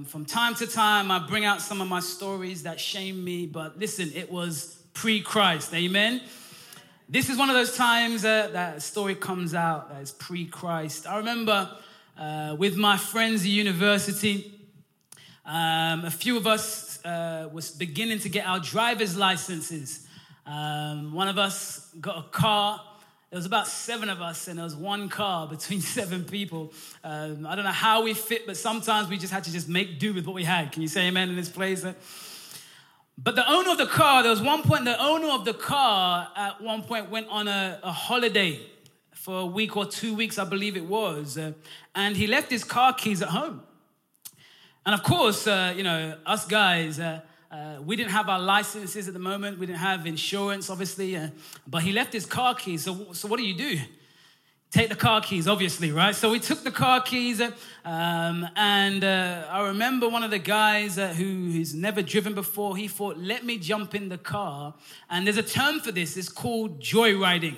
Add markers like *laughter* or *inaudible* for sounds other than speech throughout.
Um, from time to time, I bring out some of my stories that shame me, but listen, it was pre Christ. Amen. This is one of those times uh, that story comes out that is pre Christ. I remember uh, with my friends at university, um, a few of us uh, was beginning to get our driver's licenses. Um, one of us got a car. There was about seven of us, and there was one car *laughs* between seven people. Um, I don't know how we fit, but sometimes we just had to just make do with what we had. Can you say amen in this place? But the owner of the car, there was one point, the owner of the car at one point went on a, a holiday for a week or two weeks, I believe it was. Uh, and he left his car keys at home. And of course, uh, you know, us guys, uh, uh, we didn't have our licenses at the moment. We didn't have insurance, obviously. Uh, but he left his car keys. So, so what do you do? take the car keys, obviously, right? So we took the car keys, um, and uh, I remember one of the guys uh, who, who's never driven before, he thought, let me jump in the car. And there's a term for this, it's called joyriding.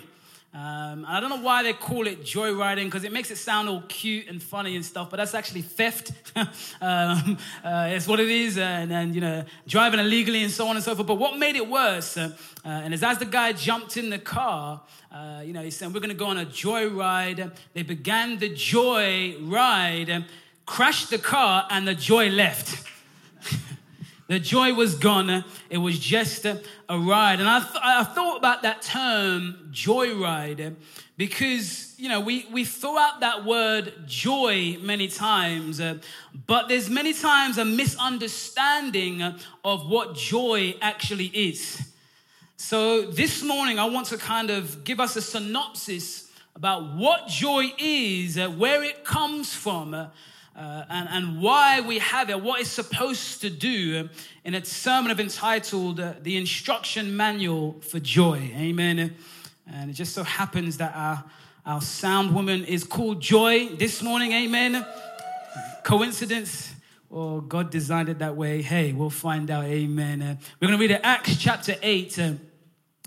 Um, I don't know why they call it joyriding because it makes it sound all cute and funny and stuff, but that's actually theft. *laughs* um, uh, it's what it is, and, and, you know, driving illegally and so on and so forth. But what made it worse, uh, uh, and as, as the guy jumped in the car, uh, you know, he said, We're going to go on a joyride. They began the joy ride, crashed the car, and the joy left. *laughs* The joy was gone. It was just a ride. And I, th- I thought about that term, joyride, because, you know, we, we throw out that word joy many times, uh, but there's many times a misunderstanding of what joy actually is. So this morning, I want to kind of give us a synopsis about what joy is, uh, where it comes from, uh, uh, and, and why we have it, what it's supposed to do in a sermon I've entitled uh, The Instruction Manual for Joy. Amen. And it just so happens that our, our sound woman is called Joy this morning. Amen. Coincidence? Or God designed it that way? Hey, we'll find out. Amen. Uh, we're going to read it, Acts chapter 8. Uh,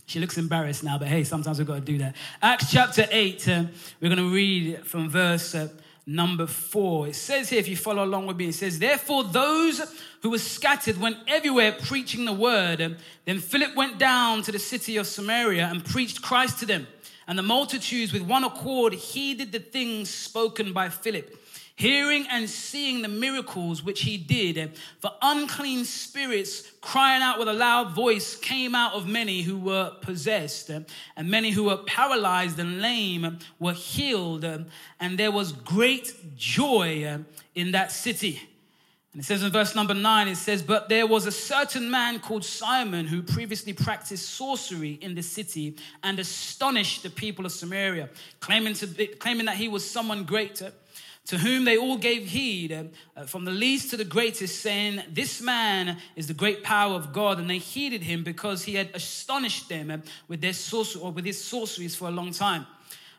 she looks embarrassed now, but hey, sometimes we've got to do that. Acts chapter 8, uh, we're going to read from verse uh, number four. It says here, if you follow along with me, it says, Therefore, those who were scattered went everywhere preaching the word. Then Philip went down to the city of Samaria and preached Christ to them. And the multitudes with one accord heeded the things spoken by Philip hearing and seeing the miracles which he did. For unclean spirits crying out with a loud voice came out of many who were possessed, and many who were paralyzed and lame were healed, and there was great joy in that city. And it says in verse number nine, it says, But there was a certain man called Simon who previously practiced sorcery in the city and astonished the people of Samaria, claiming, to be, claiming that he was someone great to whom they all gave heed, uh, from the least to the greatest, saying, This man is the great power of God. And they heeded him because he had astonished them uh, with, their sorcery, or with his sorceries for a long time.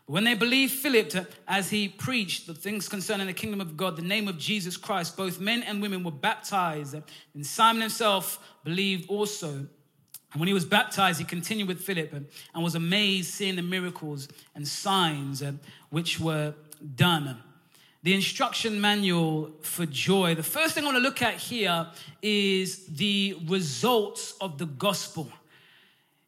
When they believed Philip uh, as he preached the things concerning the kingdom of God, the name of Jesus Christ, both men and women were baptized. And Simon himself believed also. And when he was baptized, he continued with Philip and was amazed seeing the miracles and signs which were done the instruction manual for joy. The first thing I want to look at here is the results of the gospel.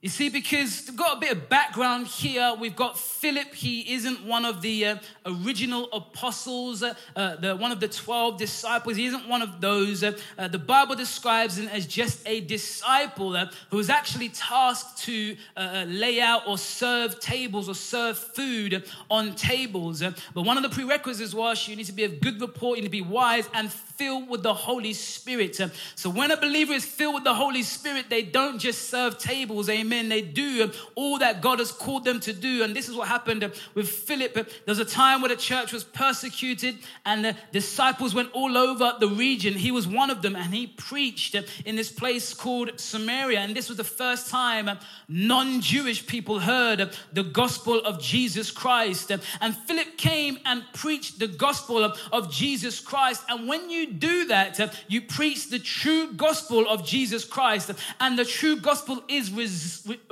You see, because we've got a bit of background here. We've got Philip. He isn't one of the uh, original apostles, uh, uh, the, one of the 12 disciples. He isn't one of those. Uh, uh, the Bible describes him as just a disciple uh, who was actually tasked to lay out or serve tables or serve food on tables. but one of the prerequisites was you need to be of good report, you need to be wise and filled with the Holy Spirit. so when a believer is filled with the Holy Spirit, they don't just serve tables. Amen they do all that God has called them to do. And this is what happened with Philip. There was a time where the church was persecuted and the disciples went all over the region. He was one of them and he preached in this place called Samaria. And this was the first time non Jewish people heard the gospel of Jesus Christ. And Philip came and preached the gospel of Jesus Christ. And when you do that, uh, you preach the true gospel of Jesus Christ. And the true gospel is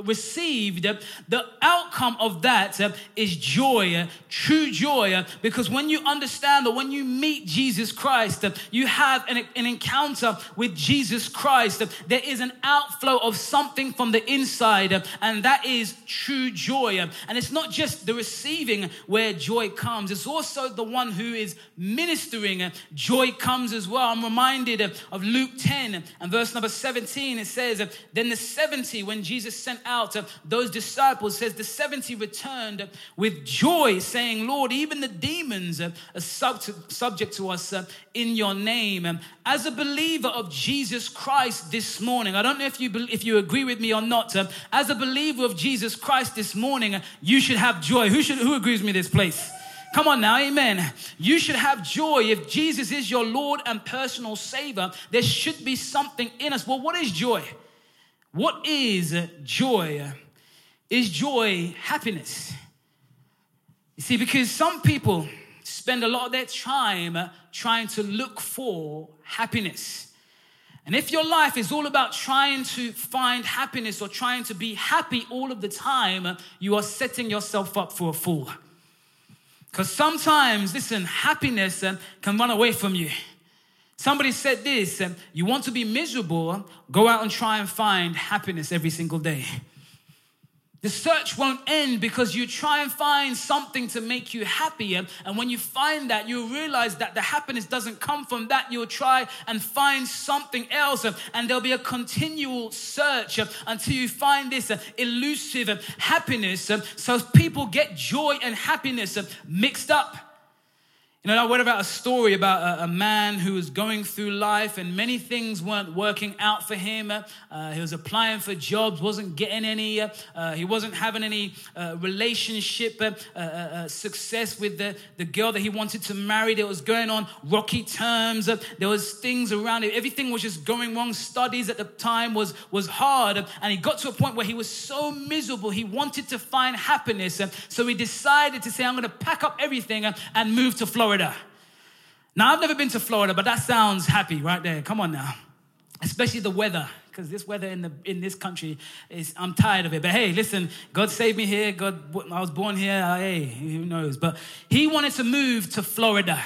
received, uh, the outcome of that uh, is joy, true joy, because when you understand or when you meet Jesus Christ, you have an, an encounter with Jesus Christ. There is an outflow of something from the inside, and that is true joy. And it's not just the receiving where joy comes, it's also the one who is ministering. Joy comes as well. I'm reminded of Luke 10 and verse number 17. It says, Then the 70, when Jesus sent out uh, those disciples, says the 70 returned with joy, saying, Lord, even the demons uh, are subject to us uh, in your name. Um, as a believer of Jesus Christ this morning, I don't know if you, if you agree with me or not. Um, as a believer of Jesus Christ this morning, you should have joy. Who, should, who agrees with me this place? Come on now, amen. You should have joy. If Jesus is your Lord and personal Savior, there should be something in us. Well, what is joy? What is joy? Is joy happiness? You see, because some people spend a lot of their time trying to look for happiness. And if your life is all about trying to find happiness or trying to be happy all of the time, you are setting yourself up for a fool. Because sometimes, listen, happiness uh, can run away from you. Somebody said this uh, you want to be miserable, go out and try and find happiness every single day. The search won't end because you try and find something to make you happier. And when you find that, you realize that the happiness doesn't come from that. You'll try and find something else. And there'll be a continual search until you find this elusive happiness. So people get joy and happiness mixed up. You know, I read about a story about a, a, man who was going through life and many things weren't working out for him. Uh, he was applying for jobs, wasn't getting any. Uh, he wasn't having any uh, relationship uh, uh, uh, success with the, the girl that he wanted to marry. There was going on rocky terms. there was things around it. Everything was just going wrong. Studies at the time was, was hard. And he got to a point where he was so miserable. He wanted to find happiness. so he decided to say, I'm going to pack up everything and move to Florida. Florida. Now, I've never been to Florida, but that sounds happy right there. Come on now. Especially the weather, because this weather in, the, in this country is, I'm tired of it. But hey, listen, God saved me here. God, I was born here. Hey, who knows? But he wanted to move to Florida.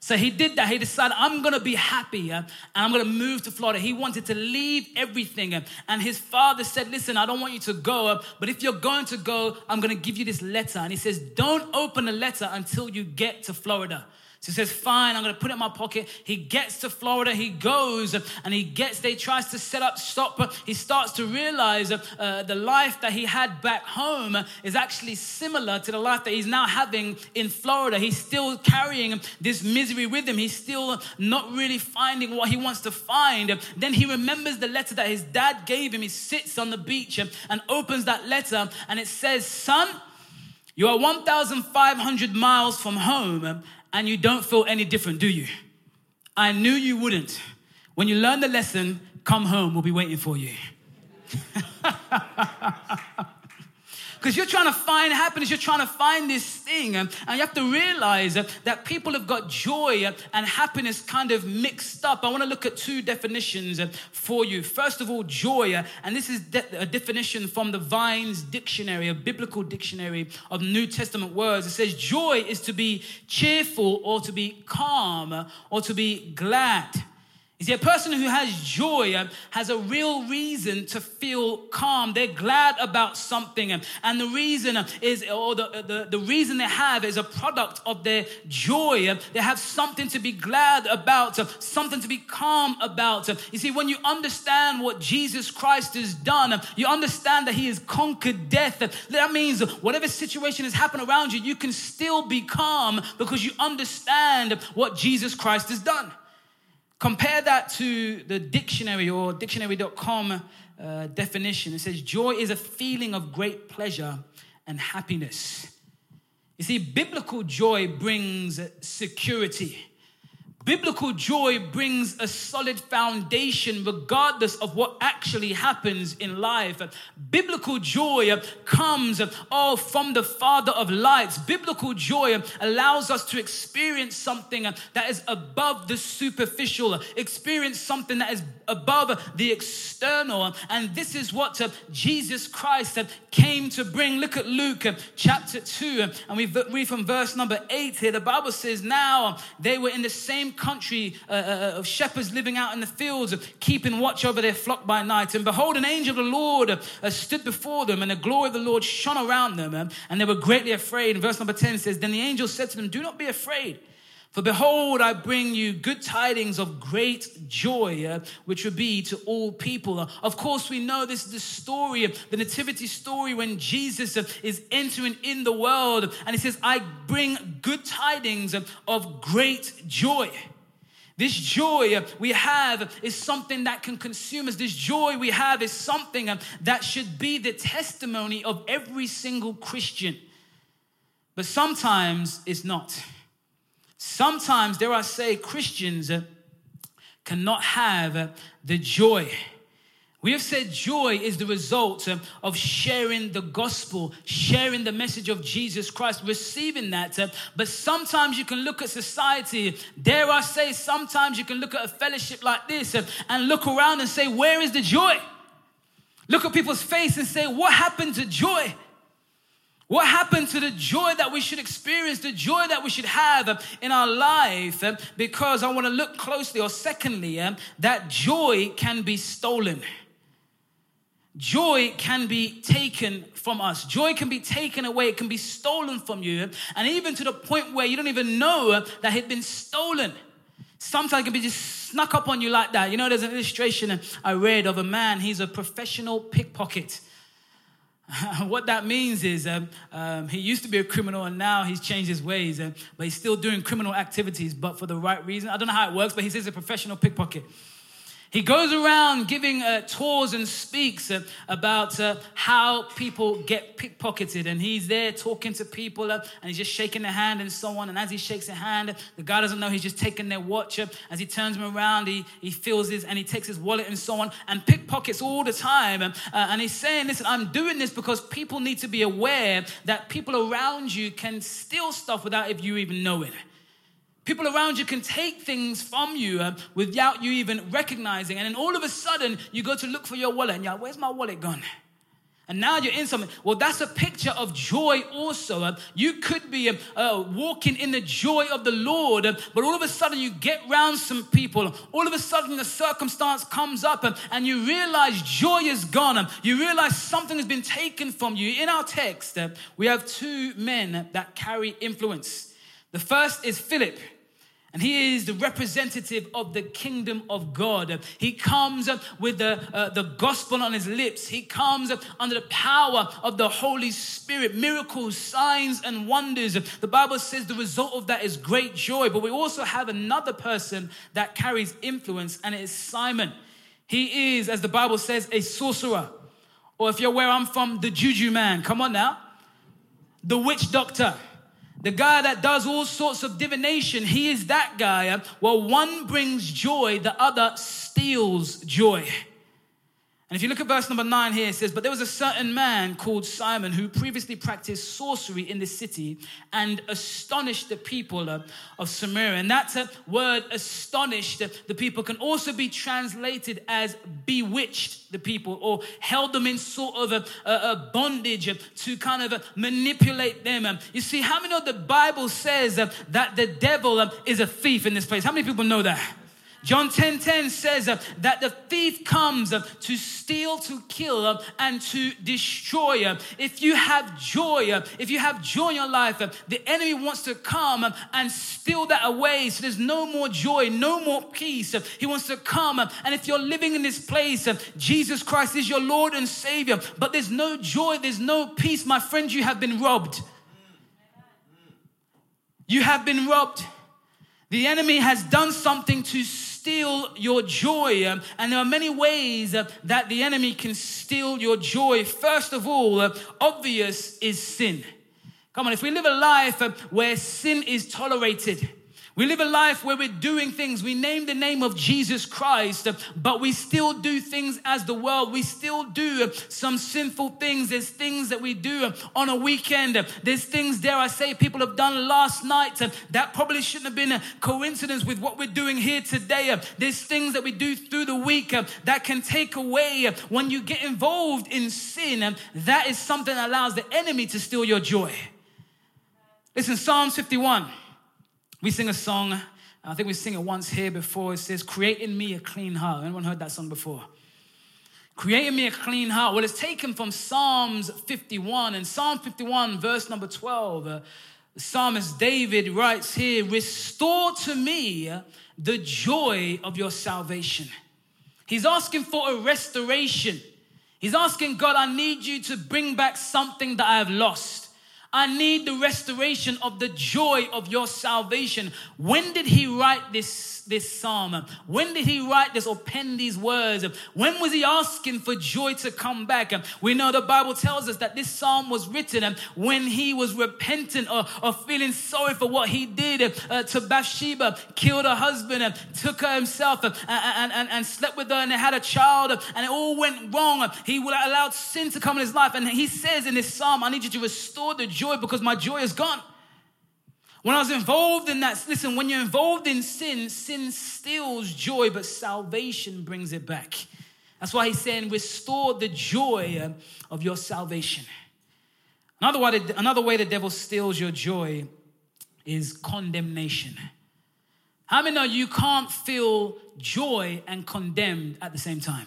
So he did that. He decided, I'm going to be happy and I'm going to move to Florida. He wanted to leave everything. And his father said, Listen, I don't want you to go, but if you're going to go, I'm going to give you this letter. And he says, Don't open the letter until you get to Florida. So he says, Fine, I'm going to put it in my pocket. He gets to Florida. He goes and he gets there, he tries to set up shop. He starts to realize uh, the life that he had back home is actually similar to the life that he's now having in Florida. He's still carrying this misery with him. He's still not really finding what he wants to find. Then he remembers the letter that his dad gave him. He sits on the beach and opens that letter and it says, Son, you are 1,500 miles from home and you don't feel any different, do you? I knew you wouldn't. When you learn the lesson, come home, we'll be waiting for you. *laughs* Because you're trying to find happiness, you're trying to find this thing. And, you have to realize that people have got joy and happiness kind of mixed up. I want to look at two definitions for you. First of all, joy. And this is a definition from the Vines Dictionary, a biblical dictionary of New Testament words. It says, Joy is to be cheerful or to be calm or to be glad. You see, a person who has joy uh, has a real reason to feel calm. They're glad about something. Um, and the reason um, is, or the, the, the reason they have is a product of their joy. They have something to be glad about, something to be calm about. You see, when you understand what Jesus Christ has done, you understand that he has conquered death. That means whatever situation has happened around you, you can still be calm because you understand what Jesus Christ has done. Compare that to the dictionary or dictionary.com uh, definition. It says, Joy is a feeling of great pleasure and happiness. You see, biblical joy brings security. Biblical joy brings a solid foundation regardless of what actually happens in life. Biblical joy comes all from the Father of lights. Biblical joy allows us to experience something that is above the superficial, experience something that is above the external. And this is what Jesus Christ came to bring. Look at Luke chapter 2, and we read from verse number 8 here. The Bible says, Now they were in the same country uh, uh, uh, of shepherds living out in the fields, keeping watch over their flock by night. And behold, an angel of the Lord uh, stood before them, and the glory of the Lord shone around them, and they were greatly afraid. And verse number 10 says, Then the angel said to them, Do not be afraid. For behold, I bring you good tidings of great joy, uh, which will be to all people. Uh, of course, we know this is the story, the nativity story, when Jesus uh, is entering in the world, and he says, I bring good tidings of great joy. This joy we have is something that can consume us. This joy we have is something that should be the testimony of every single Christian. But sometimes it's not. Sometimes, dare I say, Christians cannot have the joy. We have said joy is the result of sharing the gospel, sharing the message of Jesus Christ, receiving that. But sometimes you can look at society, dare I say, sometimes you can look at a fellowship like this and look around and say, Where is the joy? Look at people's face and say, What happened to joy? What happened to the joy that we should experience, the joy that we should have uh, in our life? Uh, because I want to look closely, or secondly, uh, that joy can be stolen. Joy can be taken from us. Joy can be taken away. It can be stolen from you. And even to the point where you don't even know that it had been stolen. Sometimes it can be just snuck up on you like that. You know, there's an illustration I read of a man, he's a professional pickpocket. *laughs* what that means is um, um, he used to be a criminal and now he's changed his ways, uh, but he's still doing criminal activities, but for the right reason. I don't know how it works, but he says a professional pickpocket. He goes around giving uh, tours and speaks uh, about uh, how people get pickpocketed. And he's there talking to people uh, and he's just shaking their hand and so on. And as he shakes their hand, the guy doesn't know he's just taking their watch. As he turns them around, he, he feels his and he takes his wallet and so on and pickpockets all the time. Uh, and he's saying, Listen, I'm doing this because people need to be aware that people around you can steal stuff without if you even know it. People around you can take things from you uh, without you even recognizing. And then all of a sudden, you go to look for your wallet and you're like, where's my wallet gone? And now you're in something. Well, that's a picture of joy also. Uh, you could be uh, uh walking in the joy of the Lord, uh, but all of a sudden you get around some people. All of a sudden the circumstance comes up uh, and you realize joy is gone. You realize something has been taken from you. In our text, we have two men that carry influence. The first is Philip. And he is the representative of the kingdom of God. He comes with the, uh, the gospel on his lips. He comes under the power of the Holy Spirit. Miracles, signs, and wonders. The Bible says the result of that is great joy. But we also have another person that carries influence, and it is Simon. He is, as the Bible says, a sorcerer. Or if you're where I'm from, the juju man. Come on now. The witch doctor. The guy that does all sorts of divination, he is that guy. Eh? Well, one brings joy, the other steals joy. And if you look at verse number nine here, it says, But there was a certain man called Simon who previously practiced sorcery in the city and astonished the people of Samaria. And that uh, word astonished uh, the people can also be translated as bewitched the people or held them in sort of a, a, a bondage uh, to kind of uh, manipulate them. Um, you see, how many of the Bible says that the devil um, is a thief in this place? How many people know that? John 10 10 says uh, that the thief comes uh, to steal, to kill, uh, and to destroy. Uh. If you have joy, uh, if you have joy in your life, uh, the enemy wants to come and steal that away. So there's no more joy, no more peace. He wants to come. And if you're living in this place, Jesus Christ is your Lord and Savior, but there's no joy, there's no peace, my friend, you have been robbed. You have been robbed. The enemy has done something to steal your joy. And there are many ways that the enemy can steal your joy. First of all, obvious is sin. Come on, if we live a life where sin is tolerated, We live a life where we're doing things. We name the name of Jesus Christ, but we still do things as the world. We still do some sinful things. There's things that we do on a weekend. There's things, dare I say, people have done last night that probably shouldn't have been a coincidence with what we're doing here today. There's things that we do through the week that can take away when you get involved in sin. That is something that allows the enemy to steal your joy. Listen, Psalms 51. We sing a song, I think we sing it once here before. It says, Create in me a clean heart. Anyone heard that song before? Create in me a clean heart. Well, it's taken from Psalms 51. And Psalm 51, verse number 12, uh, the psalmist David writes here, Restore to me the joy of your salvation. He's asking for a restoration. He's asking God, I need you to bring back something that I have lost. I need the restoration of the joy of your salvation. When did he write this this psalm? When did he write this or pen these words? When was he asking for joy to come back? We know the Bible tells us that this psalm was written uh, when he was repentant uh, or, or feeling sorry for what he did uh, to Bathsheba, killed her husband, and took her himself and, and, and, and slept with her and had a child and it all went wrong. He allowed sin to come in his life. And he says in this psalm, I need you to restore the joy because my joy is gone. When I was involved in that, listen, when you're involved in sin, sin steals joy, but salvation brings it back. That's why he's saying, restore the joy of your salvation. Another way, another way the devil steals your joy is condemnation. How many know you can't feel joy and condemned at the same time?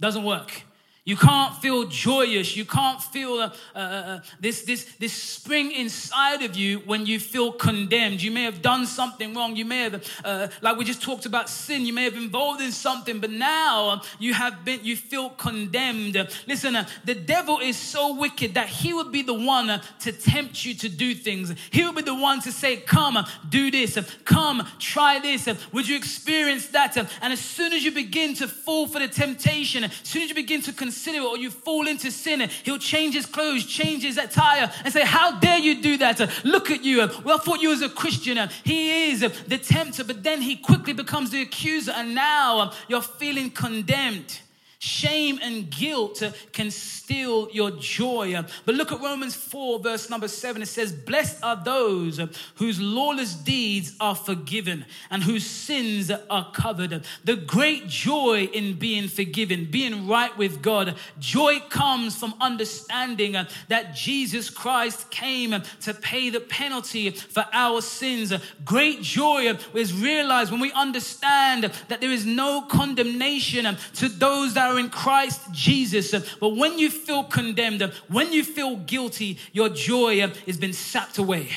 Doesn't work. You can't feel joyous. You can't feel uh, uh, uh, this, this, this spring inside of you when you feel condemned. You may have done something wrong. You may have, uh, like we just talked about sin, you may have involved in something, but now you have been, you feel condemned. Listen, uh, the devil is so wicked that he would be the one uh, to tempt you to do things. He would be the one to say, Come, do this. Come, try this. Would you experience that? And as soon as you begin to fall for the temptation, as soon as you begin to consider it or you fall into sin, he'll change his clothes, change his attire, and say, How dare you do that? Look at you. Well, I thought you was a Christian. He is the tempter, but then he quickly becomes the accuser, and now you're feeling condemned. Shame and guilt can steal your joy. But look at Romans 4, verse number 7. It says, Blessed are those whose lawless deeds are forgiven and whose sins are covered. The great joy in being forgiven, being right with God. Joy comes from understanding that Jesus Christ came to pay the penalty for our sins. Great joy is realized when we understand that there is no condemnation to those that are in Christ Jesus. But when you feel condemned, when you feel guilty, your joy has been sapped away.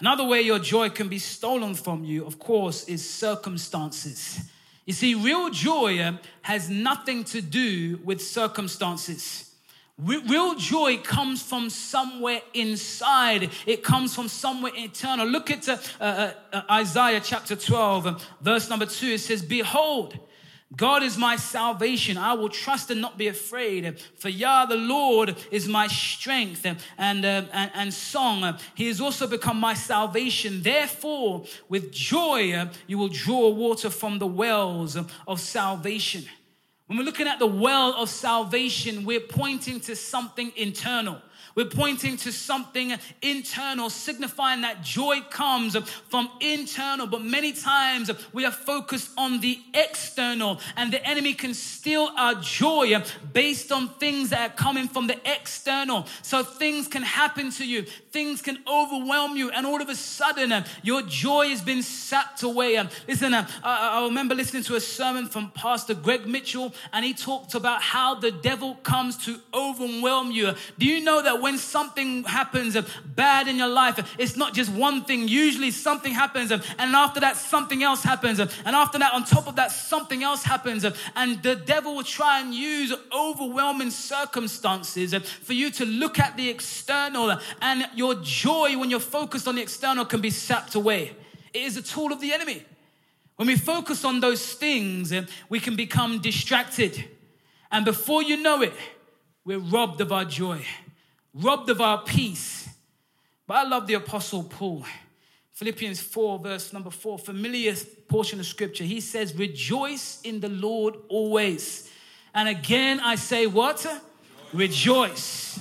Another way your joy can be stolen from you, of course, is circumstances. You see, real joy has nothing to do with circumstances. Real joy comes from somewhere inside. It comes from somewhere eternal. Look at uh, uh, uh Isaiah chapter 12, verse number 2. It says, Behold, God is my salvation. I will trust and not be afraid. For Yah, the Lord, is my strength and, uh, and, and, song. He has also become my salvation. Therefore, with joy, you will draw water from the wells of salvation. When we're looking at the well of salvation, we're pointing to something internal. We're pointing to something internal, signifying that joy comes from internal. But many times we are focused on the external, and the enemy can steal our joy based on things that are coming from the external. So things can happen to you, things can overwhelm you, and all of a sudden your joy has been sapped away. Listen, uh, uh, I remember listening to a sermon from Pastor Greg Mitchell, and he talked about how the devil comes to overwhelm you. Do you know that when something happens bad in your life, it's not just one thing. Usually something happens, and after that, something else happens. And after that, on top of that, something else happens. And the devil will try and use overwhelming circumstances for you to look at the external, and your joy when you're focused on the external can be sapped away. It is a tool of the enemy. When we focus on those things, eh, we can become distracted. And before you know it, we're robbed of our joy robbed of our peace. But I love the Apostle Paul. Philippians 4, verse number 4, familiar portion of scripture. He says, Rejoice in the Lord always. And again, I say, What? Rejoice.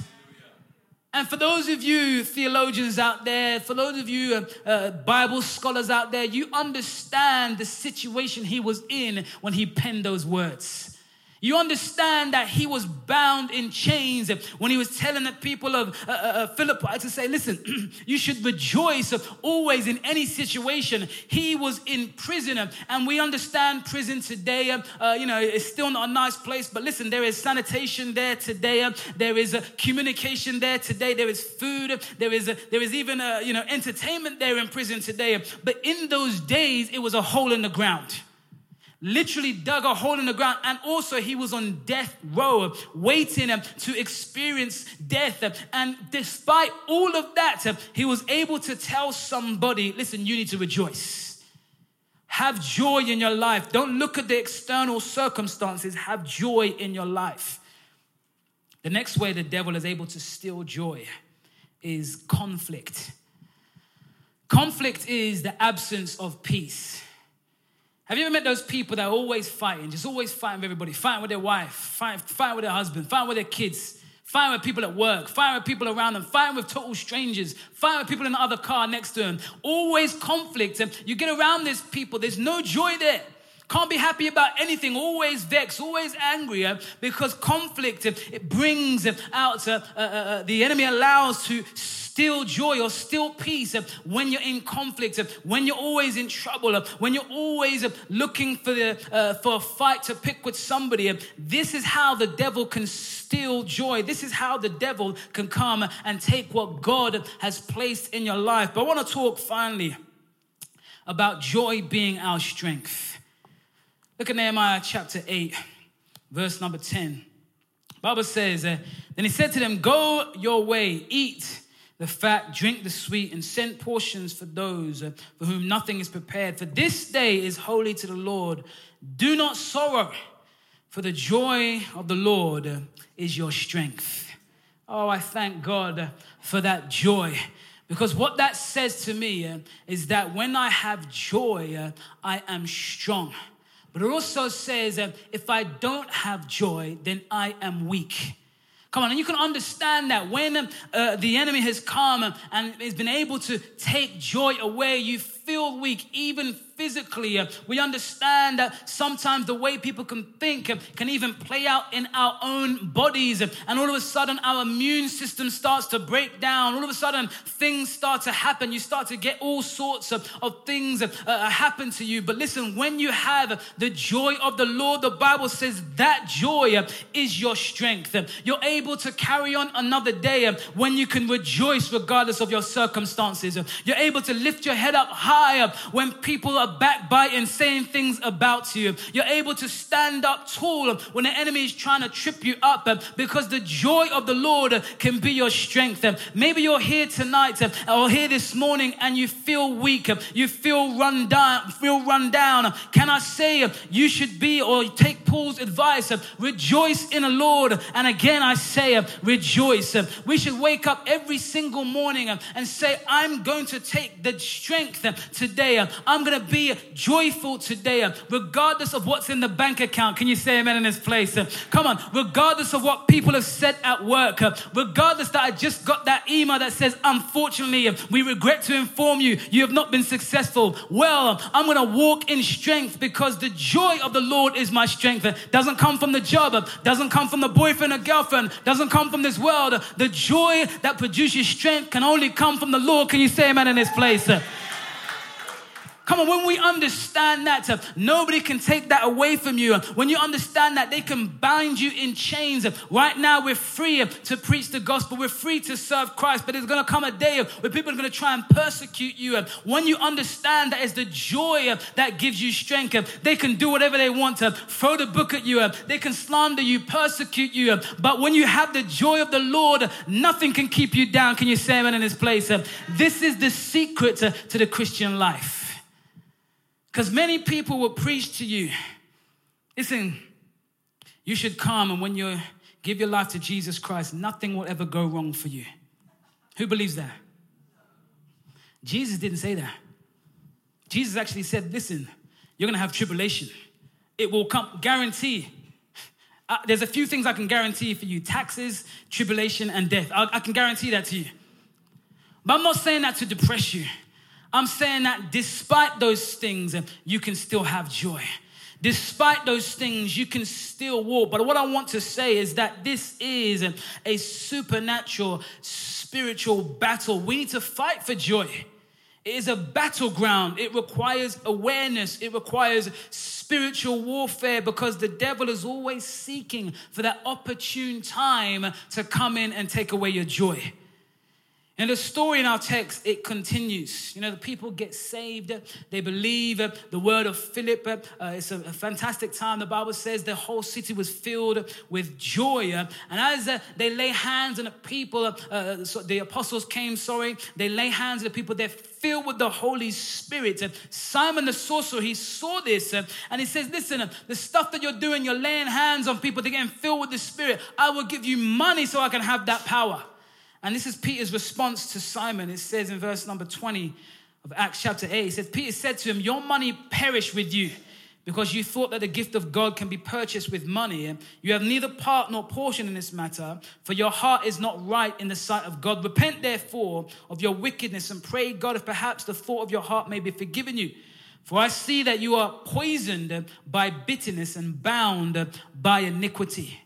And for those of you theologians out there, for those of you uh, uh, Bible scholars out there, you understand the situation he was in when he penned those words. You understand that he was bound in chains when he was telling the people of uh, uh, uh Philippi to say, listen, *clears throat* you should rejoice always in any situation. He was in prison, and we understand prison today, uh, you know, it's still not a nice place, but listen, there is sanitation there today, there is a communication there today, there is food, there is, a, there is even, you know, entertainment there in prison today. But in those days, it was a hole in the ground literally dug a hole in the ground. And also, he was on death row, waiting um, to experience death. And despite all of that, um, he was able to tell somebody, listen, you need to rejoice. Have joy in your life. Don't look at the external circumstances. Have joy in your life. The next way the devil is able to steal joy is conflict. Conflict is the absence of peace. Have you ever met those people that are always fighting, just always fighting with everybody, fighting with their wife, fighting, fighting with their husband, fighting with their kids, fighting with people at work, fighting with people around them, fighting with total strangers, fighting with people in the other car next to them. Always conflict. And you get around these people, there's no joy there. Can't be happy about anything, always vexed, always angry, uh, because conflict, uh, it brings out, uh, uh, uh, the enemy allows to still joy or still peace when you're in conflict, when you're always in trouble, when you're always looking for, the, uh, for a fight to pick with somebody. This is how the devil can steal joy. This is how the devil can come and take what God has placed in your life. But I want to talk finally about joy being our strength. Look at Nehemiah chapter 8, verse number 10. Bible says, uh, Then he said to them, Go your way, eat the fat, drink the sweet, and send portions for those uh, for whom nothing is prepared. For this day is holy to the Lord. Do not sorrow, for the joy of the Lord is your strength. Oh, I thank God for that joy. Because what that says to me uh, is that when I have joy, I am strong. But it also says that if I don't have joy, then I am weak. Come on, and you can understand that when uh, the enemy has come and has been able to take joy away, you feel weak, even physically. We understand that sometimes the way people can think can even play out in our own bodies. And all of a sudden, our immune system starts to break down. All of a sudden, things start to happen. You start to get all sorts of, of things uh, happen to you. But listen, when you have the joy of the Lord, the Bible says that joy is your strength. You're able to carry on another day when you can rejoice regardless of your circumstances. You're able to lift your head up high when people are backbiting, saying things about you. You're able to stand up tall when the enemy is trying to trip you up uh, because the joy of the Lord uh, can be your strength. Uh, maybe you're here tonight or here this morning and you feel weak, you feel run down, feel run down. Can I say you should be or take Paul's advice, rejoice in the Lord. And again, I say rejoice. We should wake up every single morning and say, I'm going to take the strength today. Um, I'm going to be joyful today, um, regardless of what's in the bank account. Can you say amen in this place? Um, come on, regardless of what people have said at work, regardless that I just got that email that says, unfortunately, we regret to inform you, you have not been successful. Well, I'm going to walk in strength because the joy of the Lord is my strength. Doesn't come from the job, doesn't come from the boyfriend or girlfriend, doesn't come from this world. The joy that produces strength can only come from the Lord. Can you say amen in this place? Come on, when we understand that, nobody can take that away from you. When you understand that, they can bind you in chains. Right now, we're free to preach the gospel. We're free to serve Christ, but there's going to come a day where people are going to try and persecute you. When you understand that it's the joy that gives you strength, they can do whatever they want to throw the book at you. They can slander you, persecute you. But when you have the joy of the Lord, nothing can keep you down. Can you say amen in this place? This is the secret to the Christian life. Because many people will preach to you. Listen, you should come, and when you give your life to Jesus Christ, nothing will ever go wrong for you. Who believes that? Jesus didn't say that. Jesus actually said, Listen, you're gonna have tribulation. It will come, guarantee. Uh, there's a few things I can guarantee for you taxes, tribulation, and death. I, I can guarantee that to you. But I'm not saying that to depress you. I'm saying that despite those things, you can still have joy. Despite those things, you can still walk. But what I want to say is that this is a supernatural, spiritual battle. We need to fight for joy. It is a battleground. It requires awareness. It requires spiritual warfare because the devil is always seeking for that opportune time to come in and take away your joy. And the story in our text, it continues. You know, the people get saved, they believe the word of Philip. Uh, it's a, fantastic time. The Bible says the whole city was filled with joy. And as uh, they lay hands on the people, uh, so the apostles came, sorry, they lay hands on the people, they're filled with the Holy Spirit. And Simon the sorcerer, he saw this uh, and he says, Listen, uh, the stuff that you're doing, you're laying hands on people, they're getting filled with the Spirit. I will give you money so I can have that power. And this is Peter's response to Simon. It says in verse number 20 of Acts chapter 8, it says, Peter said to him, Your money perish with you because you thought that the gift of God can be purchased with money. You have neither part nor portion in this matter, for your heart is not right in the sight of God. Repent therefore of your wickedness and pray God if perhaps the thought of your heart may be forgiven you. For I see that you are poisoned by bitterness and bound by iniquity.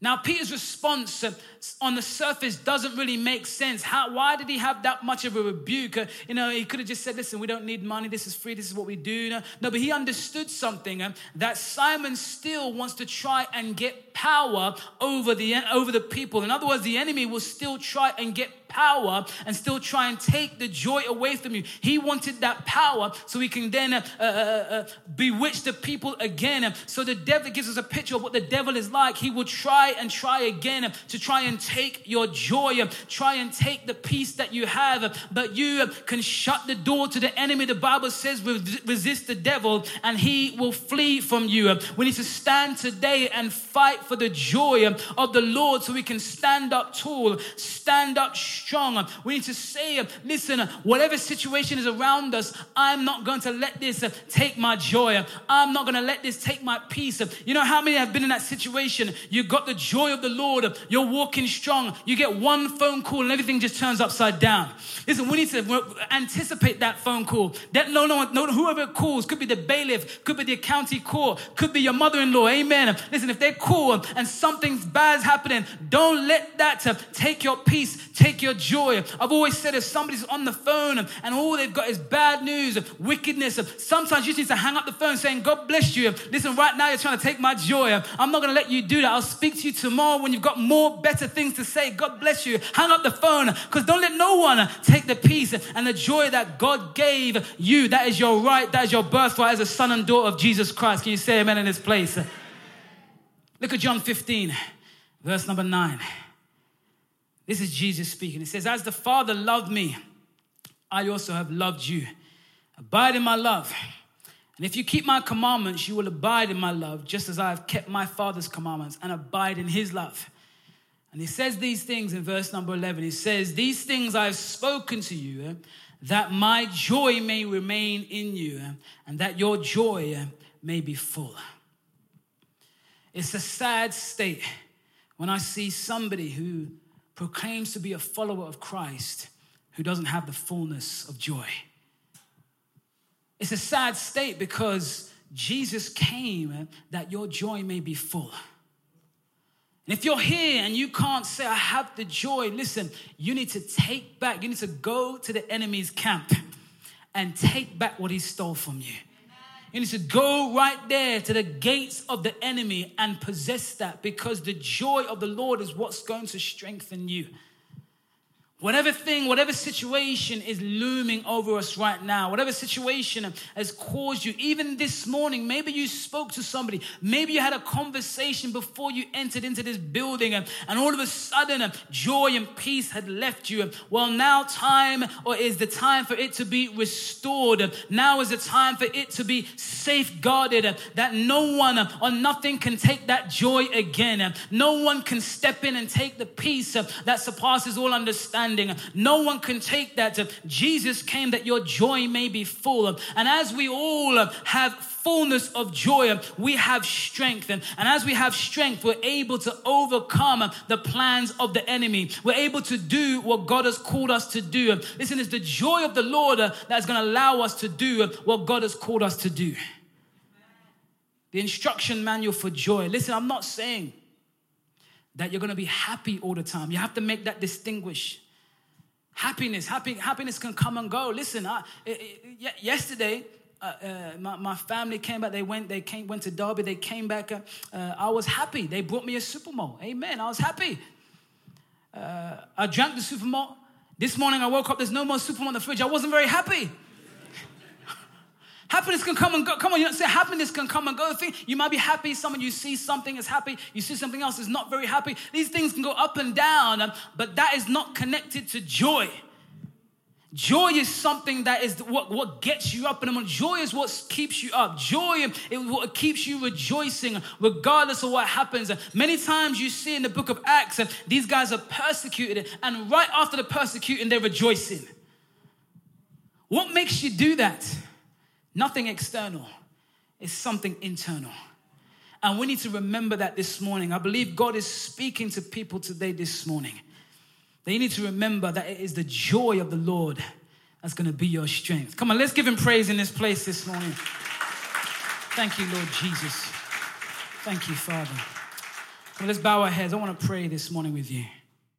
Now, Peter's response on the surface doesn't really make sense. How, why did he have that much of a rebuke? Uh, you know, he could have just said, listen, we don't need money. This is free. This is what we do. No, no but he understood something uh, that Simon still wants to try and get power over the, over the people. In other words, the enemy will still try and get power and still try and take the joy away from you. He wanted that power so he can then uh, uh, uh, bewitch the people again. So the devil gives us a picture of what the devil is like. He will try and try again to try and take your joy, try and take the peace that you have, but you can shut the door to the enemy. The Bible says resist the devil and he will flee from you. We need to stand today and fight for the joy of the Lord so we can stand up tall, stand up strong strong. We need to say, listen, whatever situation is around us, I'm not going to let this take my joy. I'm not going to let this take my peace. You know how many have been in that situation? You got the joy of the Lord. You're walking strong. You get one phone call and everything just turns upside down. Listen, we need to anticipate that phone call. That no, no, no, whoever calls could be the bailiff, could be the county court, could be your mother-in-law. Amen. Listen, if they call and something's bad's happening, don't let that take your peace, take your joy. I've always said if somebody's on the phone and all they've got is bad news, wickedness, sometimes you just need to hang up the phone saying, God bless you. Listen, right now you're trying to take my joy. I'm not going to let you do that. I'll speak to you tomorrow when you've got more better things to say. God bless you. Hang up the phone because don't let no one take the peace and the joy that God gave you. That is your right. That is your birthright as a son and daughter of Jesus Christ. Can you say amen in this place? Look at John 15, verse number 9. This is Jesus speaking. He says, As the Father loved me, I also have loved you. Abide in my love. And if you keep my commandments, you will abide in my love, just as I have kept my Father's commandments and abide in his love. And he says these things in verse number 11. He says, These things I have spoken to you, that my joy may remain in you, and that your joy may be full. It's a sad state when I see somebody who proclaims to be a follower of Christ who doesn't have the fullness of joy. It's a sad state because Jesus came that your joy may be full. And if you're here and you can't say, I have the joy, listen, you need to take back, you need to go to the enemy's camp and take back what he stole from you. You need to go right there to the gates of the enemy and possess that because the joy of the Lord is what's going to strengthen you. Whatever thing, whatever situation is looming over us right now, whatever situation has caused you, even this morning, maybe you spoke to somebody, maybe you had a conversation before you entered into this building, and, all of a sudden, uh, joy and peace had left you. Well, now time, or is the time for it to be restored. Now is the time for it to be safeguarded, uh, that no one uh, or nothing can take that joy again. No one can step in and take the peace that surpasses all understanding understanding. No one can take that. Jesus came that your joy may be full. And as we all have fullness of joy, we have strength. And, and as we have strength, we're able to overcome the plans of the enemy. We're able to do what God has called us to do. Listen, it's the joy of the Lord that's going to allow us to do what God has called us to do. The instruction manual for joy. Listen, I'm not saying that you're going to be happy all the time. You have to make that distinguish. Happiness, happy, happiness can come and go. Listen, I, it, it, yesterday, uh, uh, my, my, family came back. They went. They came. Went to Derby. They came back. Uh, I was happy. They brought me a super. Amen. I was happy. Uh, I drank the super. This morning I woke up. There's no more super in the fridge. I wasn't very happy. Happiness can come and go. Come on, you don't say happiness can come and go. You might be happy. Someone you see something is happy. You see something else is not very happy. These things can go up and down, um, but that is not connected to joy. Joy is something that is what, what gets you up in the morning. Joy is what keeps you up. Joy is what keeps you rejoicing regardless of what happens. Many times you see in the book of Acts, these guys are persecuted, and right after the persecuting, they're rejoicing. What makes you do that? Nothing external, it's something internal. And we need to remember that this morning. I believe God is speaking to people today this morning. They need to remember that it is the joy of the Lord that's going to be your strength. Come on, let's give him praise in this place this morning. Thank you, Lord Jesus. Thank you, Father. Come on, let's bow our heads. I want to pray this morning with you.